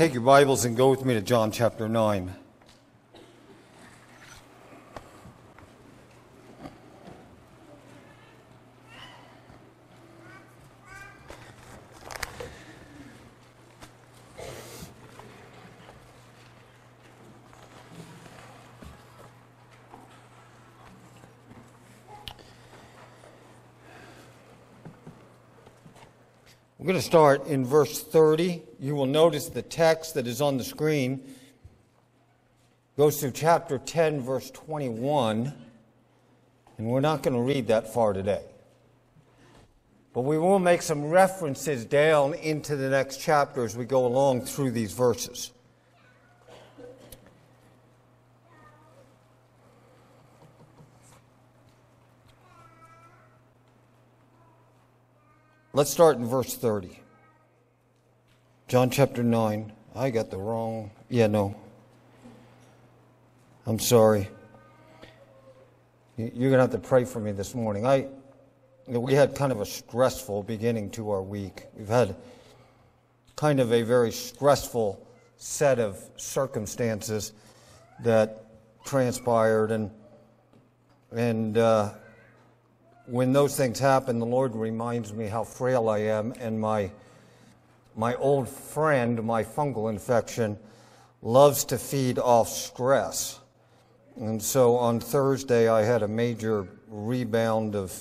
Take your Bibles and go with me to John chapter 9. To start in verse 30. You will notice the text that is on the screen goes through chapter 10, verse 21, and we're not going to read that far today. But we will make some references down into the next chapter as we go along through these verses. Let's start in verse 30. John chapter 9. I got the wrong. Yeah, no. I'm sorry. You're going to have to pray for me this morning. I, we had kind of a stressful beginning to our week. We've had kind of a very stressful set of circumstances that transpired, and and uh, when those things happen, the Lord reminds me how frail I am, and my, my old friend, my fungal infection, loves to feed off stress. And so on Thursday, I had a major rebound of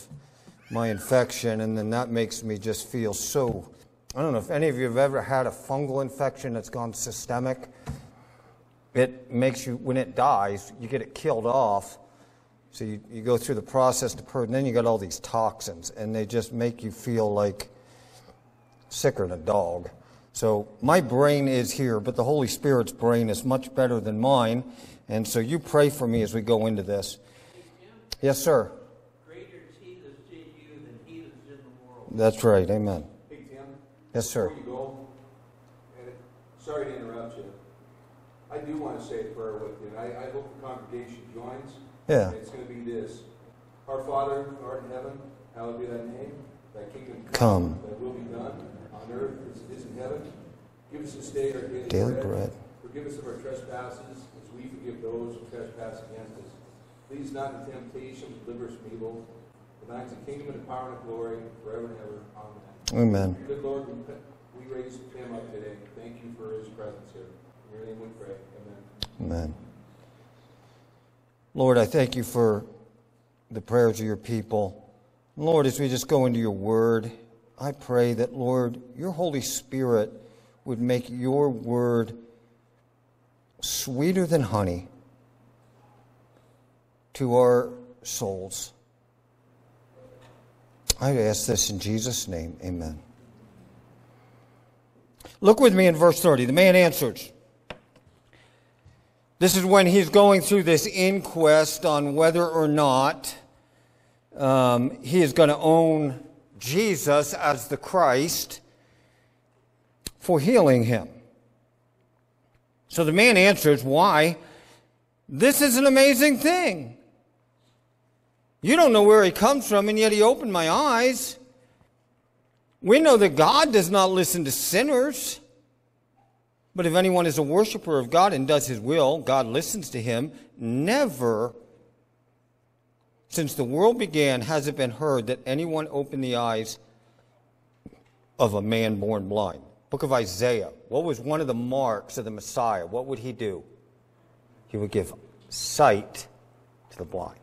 my infection, and then that makes me just feel so. I don't know if any of you have ever had a fungal infection that's gone systemic. It makes you, when it dies, you get it killed off so you, you go through the process to purge, and then you got all these toxins, and they just make you feel like sicker than a dog. So my brain is here, but the Holy Spirit's brain is much better than mine. And so you pray for me as we go into this. Yes, sir. Greater is he that's in you than he that's in the world. That's right. Amen. Hey, Tim. Yes, sir. Before you go, sorry to interrupt you, I do want to say a prayer with you, and I, I hope the congregation joins. Yeah. It's going to be this. Our Father, who art in heaven, hallowed be thy name. Thy kingdom Come. Thy will be done on earth as it is in heaven. Give us this day our daily, Daily bread. Forgive us of our trespasses as we forgive those who trespass against us. Lead not into temptation, deliver us from evil. For thine is the kingdom and the power and the glory forever and ever. Amen. Amen. Good Lord, we, we raise him up today. Thank you for his presence here. In your name we pray. Amen. Amen. Lord, I thank you for the prayers of your people. Lord, as we just go into your word, I pray that, Lord, your Holy Spirit would make your word sweeter than honey to our souls. I ask this in Jesus' name. Amen. Look with me in verse 30. The man answers. This is when he's going through this inquest on whether or not um, he is going to own Jesus as the Christ for healing him. So the man answers, Why? This is an amazing thing. You don't know where he comes from, and yet he opened my eyes. We know that God does not listen to sinners. But if anyone is a worshiper of God and does his will, God listens to him. Never, since the world began, has it been heard that anyone opened the eyes of a man born blind. Book of Isaiah. What was one of the marks of the Messiah? What would he do? He would give sight to the blind.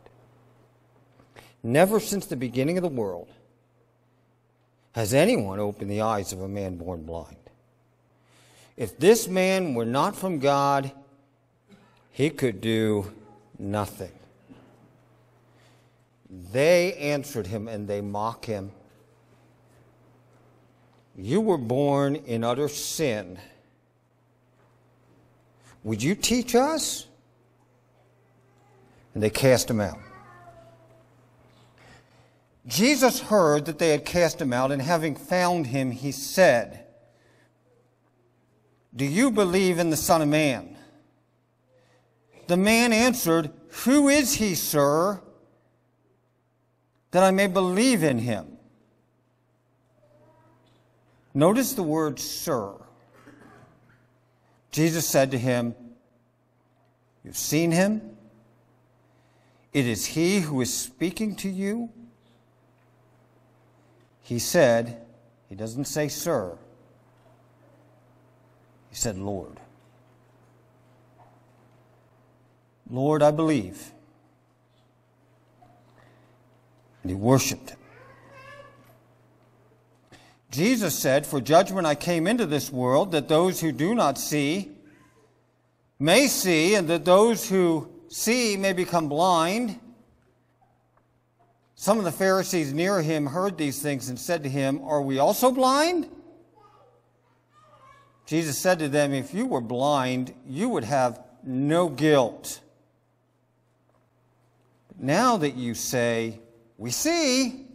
Never since the beginning of the world has anyone opened the eyes of a man born blind. If this man were not from God, he could do nothing. They answered him and they mock him. You were born in utter sin. Would you teach us? And they cast him out. Jesus heard that they had cast him out, and having found him, he said, Do you believe in the Son of Man? The man answered, Who is he, sir, that I may believe in him? Notice the word sir. Jesus said to him, You've seen him? It is he who is speaking to you. He said, He doesn't say, Sir. He said, Lord. Lord, I believe. And he worshiped him. Jesus said, For judgment I came into this world, that those who do not see may see, and that those who see may become blind. Some of the Pharisees near him heard these things and said to him, Are we also blind? Jesus said to them, If you were blind, you would have no guilt. But now that you say, We see,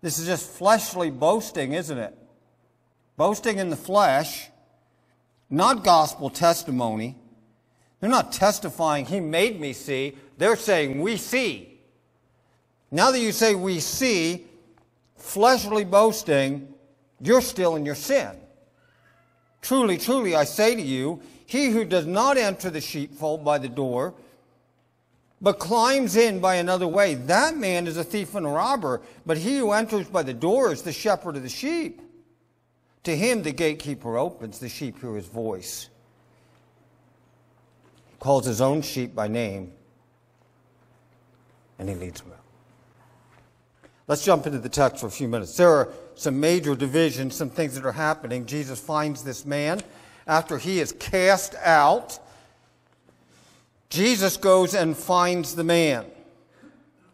this is just fleshly boasting, isn't it? Boasting in the flesh, not gospel testimony. They're not testifying, He made me see. They're saying, We see. Now that you say, We see, fleshly boasting, you're still in your sin. Truly, truly, I say to you, he who does not enter the sheepfold by the door, but climbs in by another way, that man is a thief and a robber. But he who enters by the door is the shepherd of the sheep. To him the gatekeeper opens, the sheep hear his voice. He calls his own sheep by name, and he leads them out. Let's jump into the text for a few minutes. There are some major divisions, some things that are happening. Jesus finds this man after he is cast out Jesus goes and finds the man.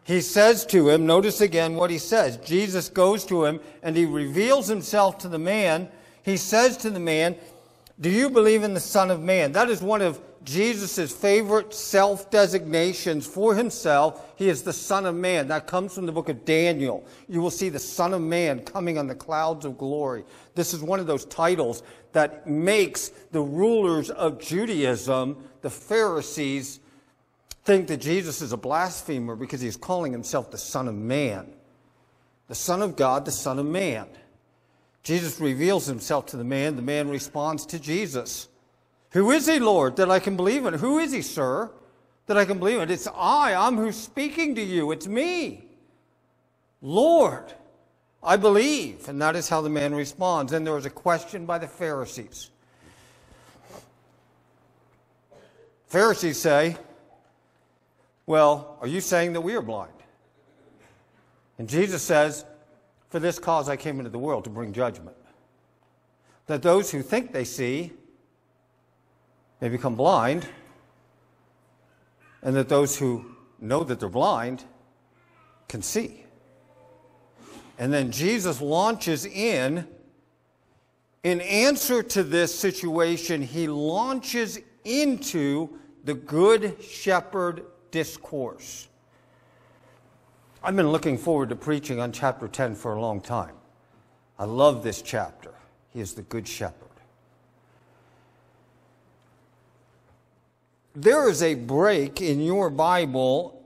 He says to him, notice again what he says. Jesus goes to him and he reveals himself to the man. He says to the man, Do you believe in the Son of Man? That is one of Jesus' favorite self designations for himself. He is the Son of Man. That comes from the book of Daniel. You will see the Son of Man coming on the clouds of glory. This is one of those titles that makes the rulers of Judaism the Pharisees think that Jesus is a blasphemer because he's calling himself the Son of Man. The Son of God, the Son of Man. Jesus reveals himself to the man. The man responds to Jesus. Who is he, Lord, that I can believe in? Who is he, sir, that I can believe in? It's I. I'm who's speaking to you. It's me. Lord, I believe. And that is how the man responds. And there was a question by the Pharisees. Pharisees say, Well, are you saying that we are blind? And Jesus says, For this cause I came into the world to bring judgment. That those who think they see may become blind, and that those who know that they're blind can see. And then Jesus launches in. In answer to this situation, he launches into the Good Shepherd discourse. I've been looking forward to preaching on chapter 10 for a long time. I love this chapter. He is the Good Shepherd. There is a break in your Bible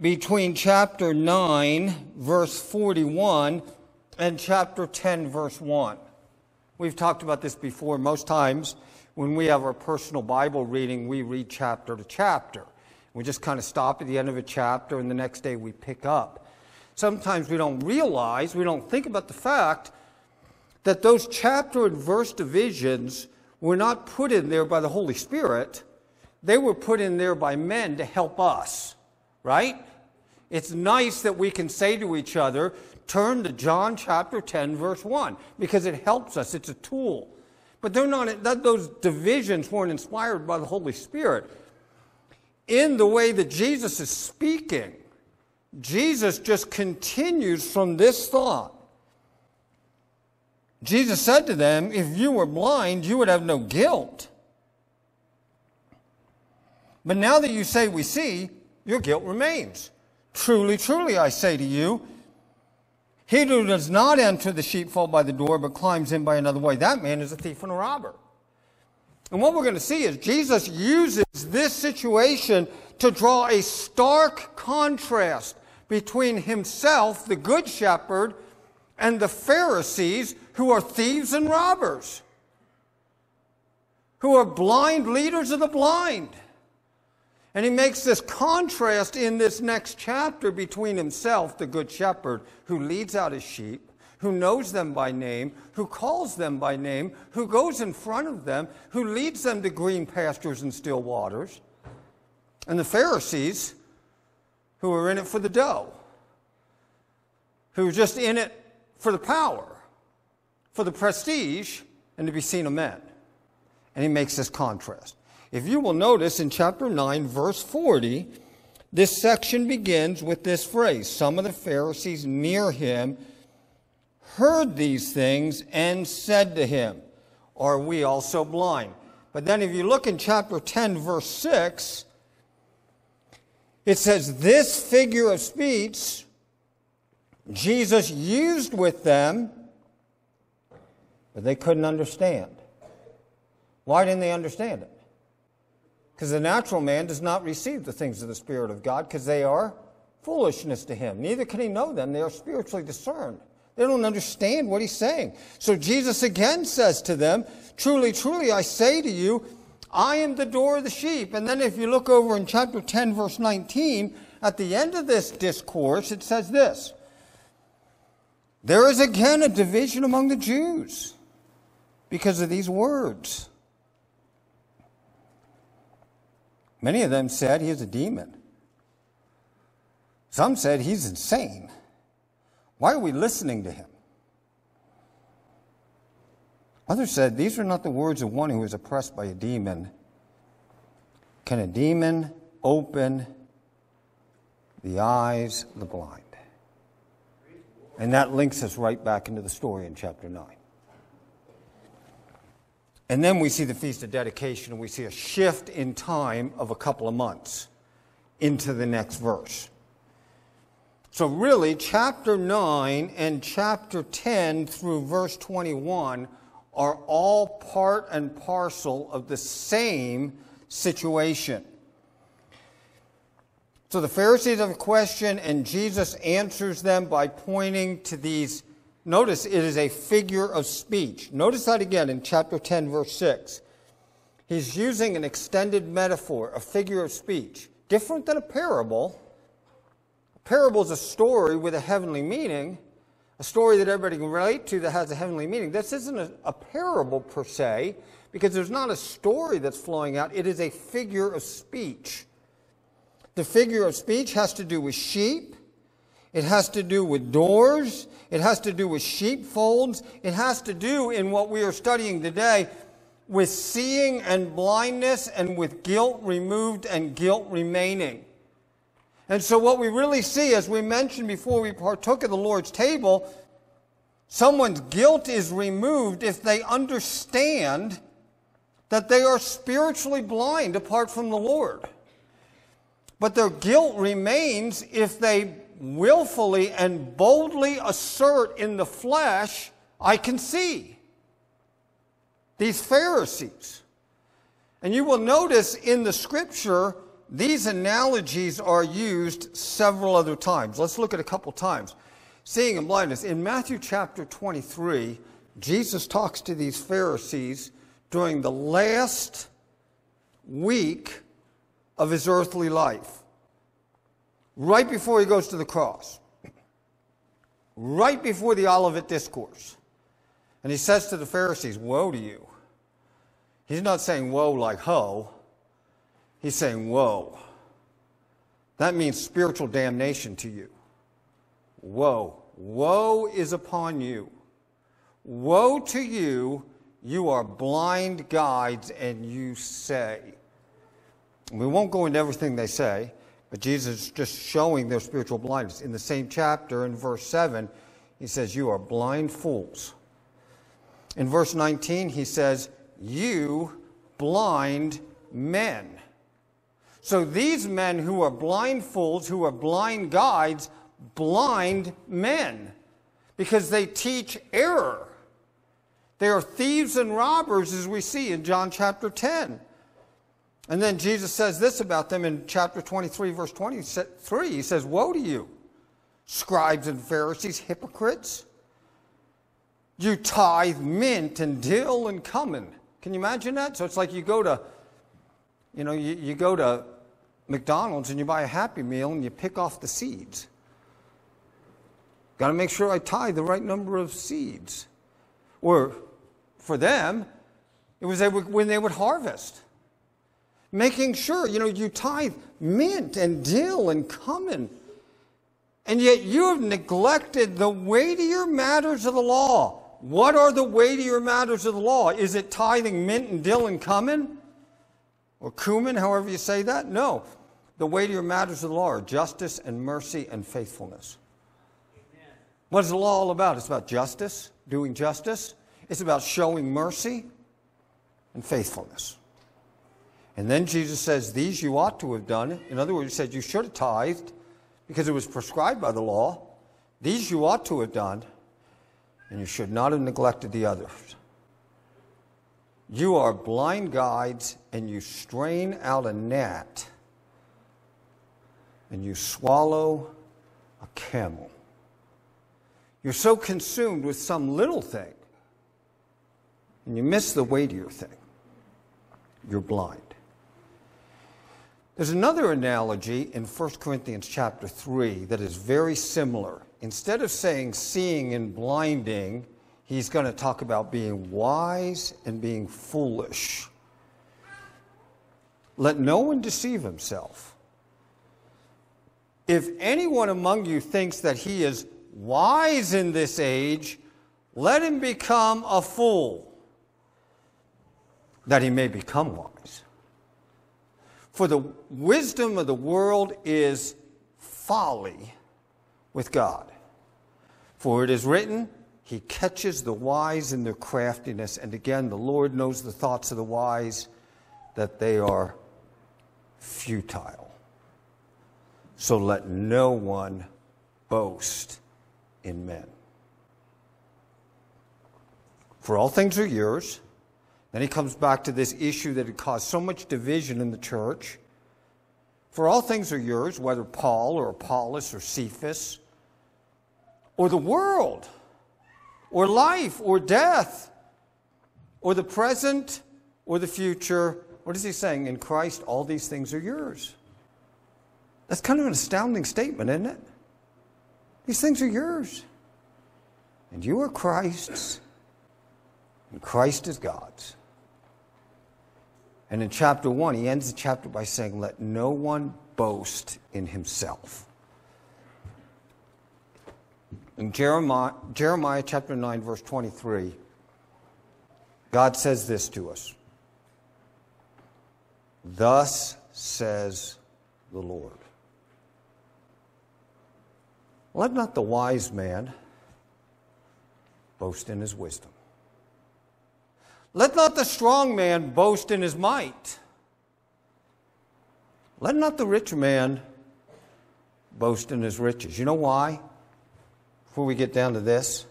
between chapter 9, verse 41, and chapter 10, verse 1. We've talked about this before. Most times, when we have our personal Bible reading, we read chapter to chapter. We just kind of stop at the end of a chapter and the next day we pick up. Sometimes we don't realize, we don't think about the fact that those chapter and verse divisions were not put in there by the Holy Spirit. They were put in there by men to help us, right? It's nice that we can say to each other, turn to John chapter 10, verse 1, because it helps us. It's a tool. But they're not, those divisions weren't inspired by the Holy Spirit. In the way that Jesus is speaking, Jesus just continues from this thought. Jesus said to them, If you were blind, you would have no guilt. But now that you say we see, your guilt remains. Truly, truly, I say to you, he who does not enter the sheepfold by the door, but climbs in by another way, that man is a thief and a robber. And what we're going to see is Jesus uses this situation to draw a stark contrast between himself, the good shepherd, and the Pharisees, who are thieves and robbers. who are blind leaders of the blind. And he makes this contrast in this next chapter between himself, the good shepherd, who leads out his sheep, who knows them by name, who calls them by name, who goes in front of them, who leads them to green pastures and still waters, and the Pharisees, who are in it for the dough, who are just in it for the power, for the prestige, and to be seen of men. And he makes this contrast. If you will notice in chapter 9, verse 40, this section begins with this phrase Some of the Pharisees near him heard these things and said to him, Are we also blind? But then if you look in chapter 10, verse 6, it says, This figure of speech Jesus used with them, but they couldn't understand. Why didn't they understand it? Because the natural man does not receive the things of the Spirit of God because they are foolishness to him. Neither can he know them. They are spiritually discerned. They don't understand what he's saying. So Jesus again says to them, Truly, truly, I say to you, I am the door of the sheep. And then if you look over in chapter 10, verse 19, at the end of this discourse, it says this There is again a division among the Jews because of these words. Many of them said he is a demon. Some said he's insane. Why are we listening to him? Others said, These are not the words of one who is oppressed by a demon. Can a demon open the eyes of the blind? And that links us right back into the story in chapter 9. And then we see the Feast of Dedication, and we see a shift in time of a couple of months into the next verse. So, really, chapter 9 and chapter 10 through verse 21 are all part and parcel of the same situation. So, the Pharisees have a question, and Jesus answers them by pointing to these Notice it is a figure of speech. Notice that again in chapter 10, verse 6. He's using an extended metaphor, a figure of speech, different than a parable. A parable is a story with a heavenly meaning, a story that everybody can relate to that has a heavenly meaning. This isn't a, a parable per se, because there's not a story that's flowing out, it is a figure of speech. The figure of speech has to do with sheep it has to do with doors. It has to do with sheepfolds. It has to do, in what we are studying today, with seeing and blindness and with guilt removed and guilt remaining. And so, what we really see, as we mentioned before we partook of the Lord's table, someone's guilt is removed if they understand that they are spiritually blind apart from the Lord. But their guilt remains if they willfully and boldly assert in the flesh, I can see. These Pharisees. And you will notice in the scripture, these analogies are used several other times. Let's look at a couple times. Seeing and blindness. In Matthew chapter 23, Jesus talks to these Pharisees during the last week of his earthly life right before he goes to the cross, right before the Olivet Discourse. And he says to the Pharisees, Woe to you. He's not saying woe like ho, he's saying woe. That means spiritual damnation to you. Woe. Woe is upon you. Woe to you, you are blind guides, and you say. We won't go into everything they say. But Jesus is just showing their spiritual blindness. In the same chapter, in verse 7, he says, You are blind fools. In verse 19, he says, You blind men. So these men who are blind fools, who are blind guides, blind men, because they teach error. They are thieves and robbers, as we see in John chapter 10. And then Jesus says this about them in chapter 23, verse 23. He says, Woe to you, scribes and Pharisees, hypocrites! You tithe mint and dill and cumin. Can you imagine that? So it's like you go to, you know, you, you go to McDonald's and you buy a Happy Meal and you pick off the seeds. Got to make sure I tie the right number of seeds. Or for them, it was when they would harvest. Making sure, you know, you tithe mint and dill and cumin. And yet you have neglected the weightier matters of the law. What are the weightier matters of the law? Is it tithing mint and dill and cumin? Or cumin, however you say that? No. The weightier matters of the law are justice and mercy and faithfulness. What is the law all about? It's about justice, doing justice. It's about showing mercy and faithfulness. And then Jesus says, These you ought to have done. In other words, he said, You should have tithed because it was prescribed by the law. These you ought to have done, and you should not have neglected the others. You are blind guides, and you strain out a gnat, and you swallow a camel. You're so consumed with some little thing, and you miss the weightier thing. You're blind. There's another analogy in 1 Corinthians chapter 3 that is very similar. Instead of saying seeing and blinding, he's going to talk about being wise and being foolish. Let no one deceive himself. If anyone among you thinks that he is wise in this age, let him become a fool, that he may become wise. For the wisdom of the world is folly with God. For it is written, He catches the wise in their craftiness. And again, the Lord knows the thoughts of the wise, that they are futile. So let no one boast in men. For all things are yours then he comes back to this issue that had caused so much division in the church. For all things are yours, whether Paul or Apollos or Cephas, or the world, or life, or death, or the present, or the future. What is he saying? In Christ, all these things are yours. That's kind of an astounding statement, isn't it? These things are yours. And you are Christ's, and Christ is God's. And in chapter 1, he ends the chapter by saying, Let no one boast in himself. In Jeremiah, Jeremiah chapter 9, verse 23, God says this to us Thus says the Lord. Let not the wise man boast in his wisdom let not the strong man boast in his might. Let not the rich man boast in his riches. You know why? Before we get down to this,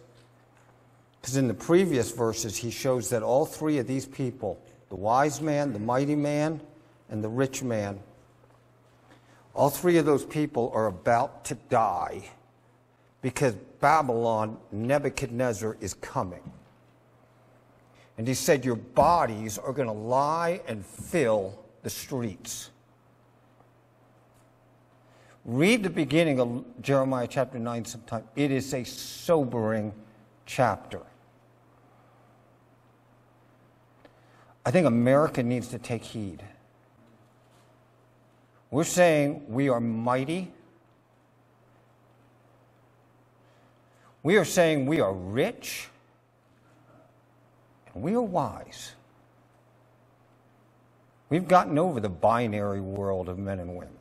because in the previous verses, he shows that all three of these people the wise man, the mighty man, and the rich man all three of those people are about to die because Babylon, Nebuchadnezzar, is coming. And he said, Your bodies are going to lie and fill the streets. Read the beginning of Jeremiah chapter 9 sometime. It is a sobering chapter. I think America needs to take heed. We're saying we are mighty. We are saying we are rich. We are wise. We've gotten over the binary world of men and women.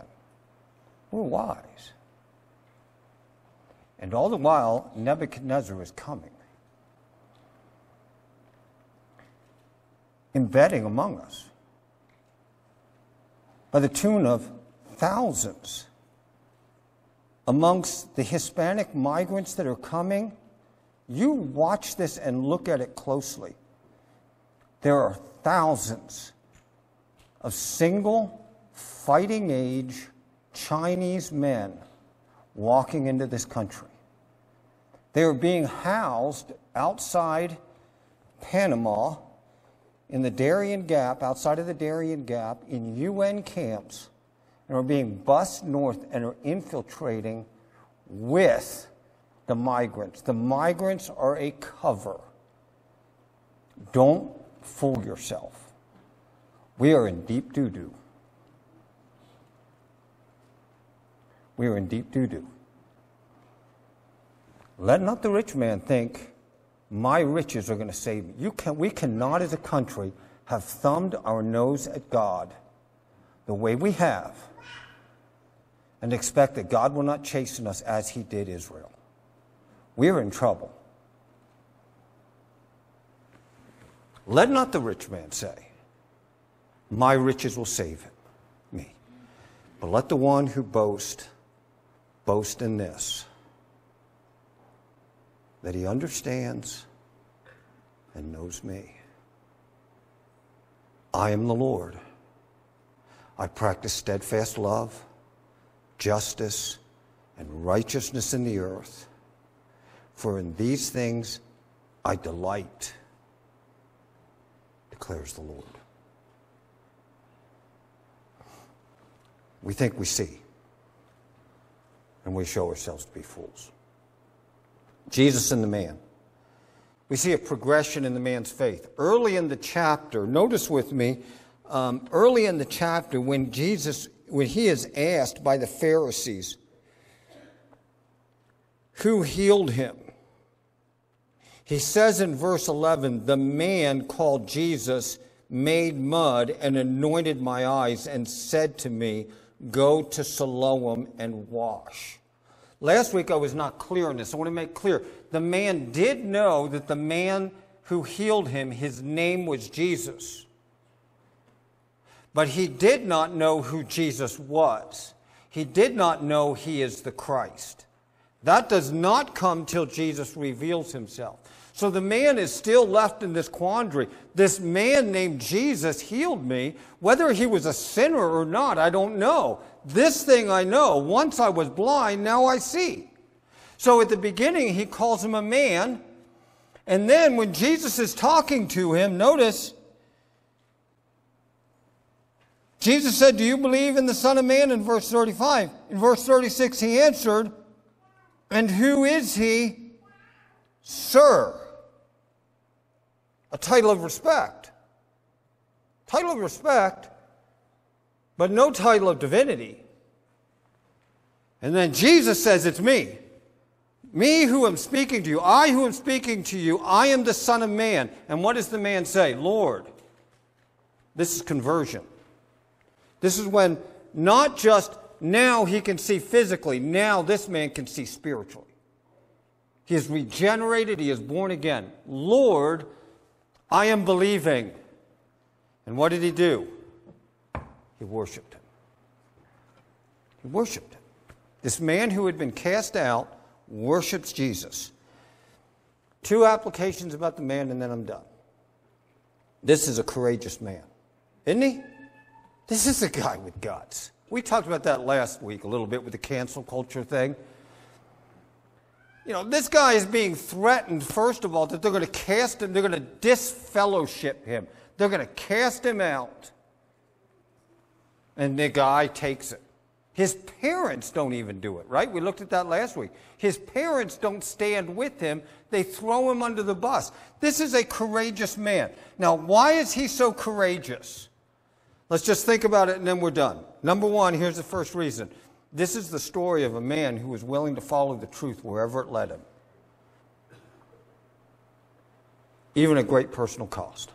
We're wise. And all the while, Nebuchadnezzar is coming, embedding among us by the tune of thousands amongst the Hispanic migrants that are coming. You watch this and look at it closely. There are thousands of single, fighting age Chinese men walking into this country. They are being housed outside Panama in the Darien Gap, outside of the Darien Gap, in UN camps, and are being bused north and are infiltrating with the migrants. The migrants are a cover. Don't fool yourself. We are in deep doo doo. We are in deep doo doo. Let not the rich man think, my riches are going to save me. You can, we cannot, as a country, have thumbed our nose at God the way we have and expect that God will not chasten us as he did Israel. We're in trouble. Let not the rich man say, My riches will save me. But let the one who boasts boast in this that he understands and knows me. I am the Lord. I practice steadfast love, justice, and righteousness in the earth. For in these things I delight, declares the Lord. We think we see, and we show ourselves to be fools. Jesus and the man. We see a progression in the man's faith. Early in the chapter, notice with me, um, early in the chapter, when Jesus, when he is asked by the Pharisees, who healed him? He says in verse 11, the man called Jesus made mud and anointed my eyes and said to me, Go to Siloam and wash. Last week I was not clear on this. I want to make clear. The man did know that the man who healed him, his name was Jesus. But he did not know who Jesus was. He did not know he is the Christ. That does not come till Jesus reveals himself. So the man is still left in this quandary. This man named Jesus healed me. Whether he was a sinner or not, I don't know. This thing I know. Once I was blind, now I see. So at the beginning, he calls him a man. And then when Jesus is talking to him, notice, Jesus said, Do you believe in the Son of Man? In verse 35. In verse 36, he answered, And who is he? Sir. A title of respect. Title of respect but no title of divinity. And then Jesus says, It's me. Me who am speaking to you. I who am speaking to you. I am the Son of Man. And what does the man say? Lord. This is conversion. This is when not just now he can see physically, now this man can see spiritually. He is regenerated, he is born again. Lord, I am believing. And what did he do? He worshiped him. He worshiped him. This man who had been cast out worships Jesus. Two applications about the man, and then I'm done. This is a courageous man, isn't he? This is a guy with guts. We talked about that last week a little bit with the cancel culture thing. You know, this guy is being threatened, first of all, that they're going to cast him, they're going to disfellowship him, they're going to cast him out. And the guy takes it. His parents don't even do it, right? We looked at that last week. His parents don't stand with him, they throw him under the bus. This is a courageous man. Now, why is he so courageous? Let's just think about it and then we're done. Number one, here's the first reason. This is the story of a man who was willing to follow the truth wherever it led him, even at great personal cost.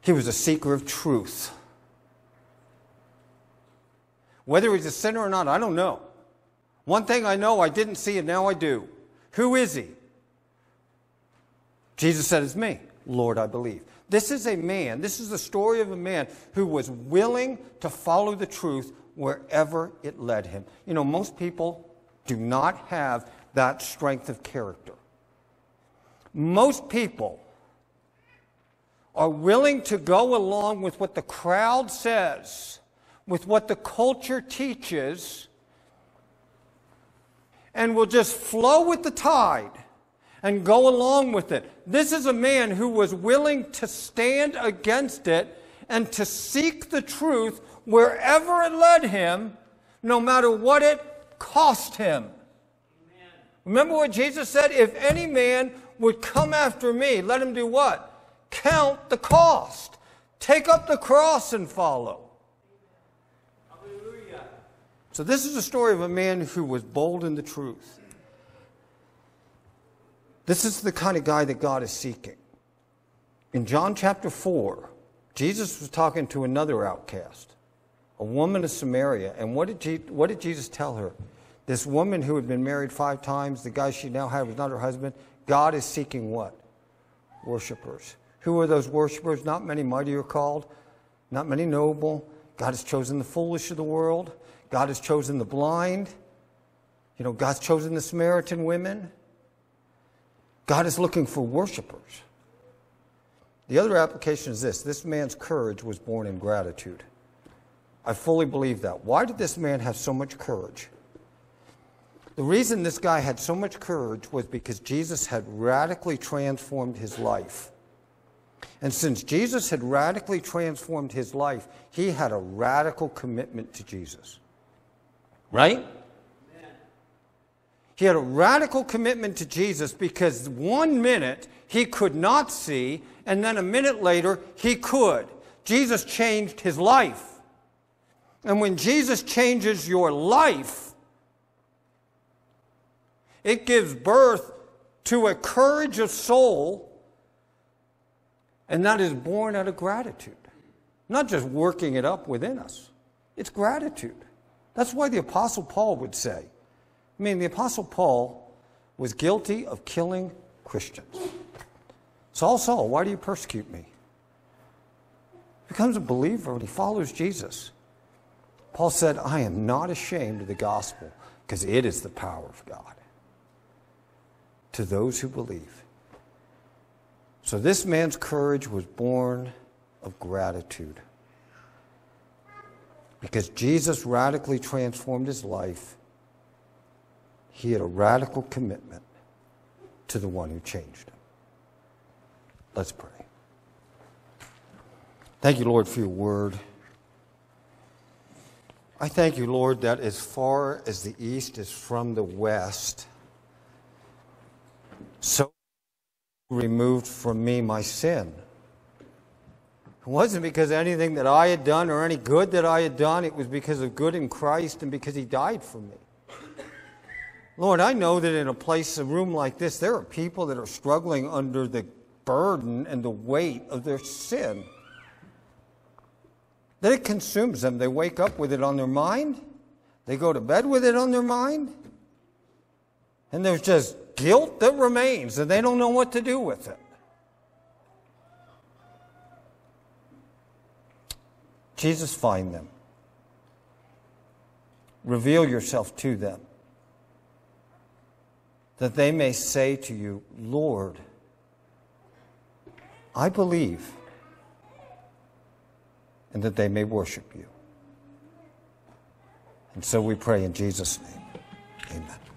He was a seeker of truth. Whether he's a sinner or not, I don't know. One thing I know, I didn't see it, now I do. Who is he? Jesus said, It's me. Lord, I believe. This is a man, this is the story of a man who was willing to follow the truth wherever it led him. You know, most people do not have that strength of character. Most people are willing to go along with what the crowd says with what the culture teaches and will just flow with the tide and go along with it. This is a man who was willing to stand against it and to seek the truth wherever it led him, no matter what it cost him. Amen. Remember what Jesus said? If any man would come after me, let him do what? Count the cost. Take up the cross and follow. Hallelujah. So, this is a story of a man who was bold in the truth. This is the kind of guy that God is seeking. In John chapter 4, Jesus was talking to another outcast, a woman of Samaria. And what did, Je- what did Jesus tell her? This woman who had been married five times, the guy she now had was not her husband. God is seeking what? Worshippers. Who are those worshippers? Not many mighty are called, not many noble. God has chosen the foolish of the world. God has chosen the blind. You know, God's chosen the Samaritan women. God is looking for worshipers. The other application is this this man's courage was born in gratitude. I fully believe that. Why did this man have so much courage? The reason this guy had so much courage was because Jesus had radically transformed his life. And since Jesus had radically transformed his life, he had a radical commitment to Jesus. Right? He had a radical commitment to Jesus because one minute he could not see, and then a minute later he could. Jesus changed his life. And when Jesus changes your life, it gives birth to a courage of soul, and that is born out of gratitude. Not just working it up within us, it's gratitude. That's why the Apostle Paul would say, I mean, the Apostle Paul was guilty of killing Christians. Saul, Saul, why do you persecute me? He becomes a believer and he follows Jesus. Paul said, I am not ashamed of the gospel because it is the power of God to those who believe. So this man's courage was born of gratitude. Because Jesus radically transformed his life he had a radical commitment to the one who changed him. Let's pray. Thank you, Lord, for your word. I thank you, Lord, that as far as the east is from the west, so removed from me my sin. It wasn't because anything that I had done or any good that I had done. It was because of good in Christ and because He died for me. Lord, I know that in a place, a room like this, there are people that are struggling under the burden and the weight of their sin. That it consumes them. They wake up with it on their mind, they go to bed with it on their mind, and there's just guilt that remains, and they don't know what to do with it. Jesus, find them. Reveal yourself to them that they may say to you, Lord, I believe, and that they may worship you. And so we pray in Jesus' name. Amen.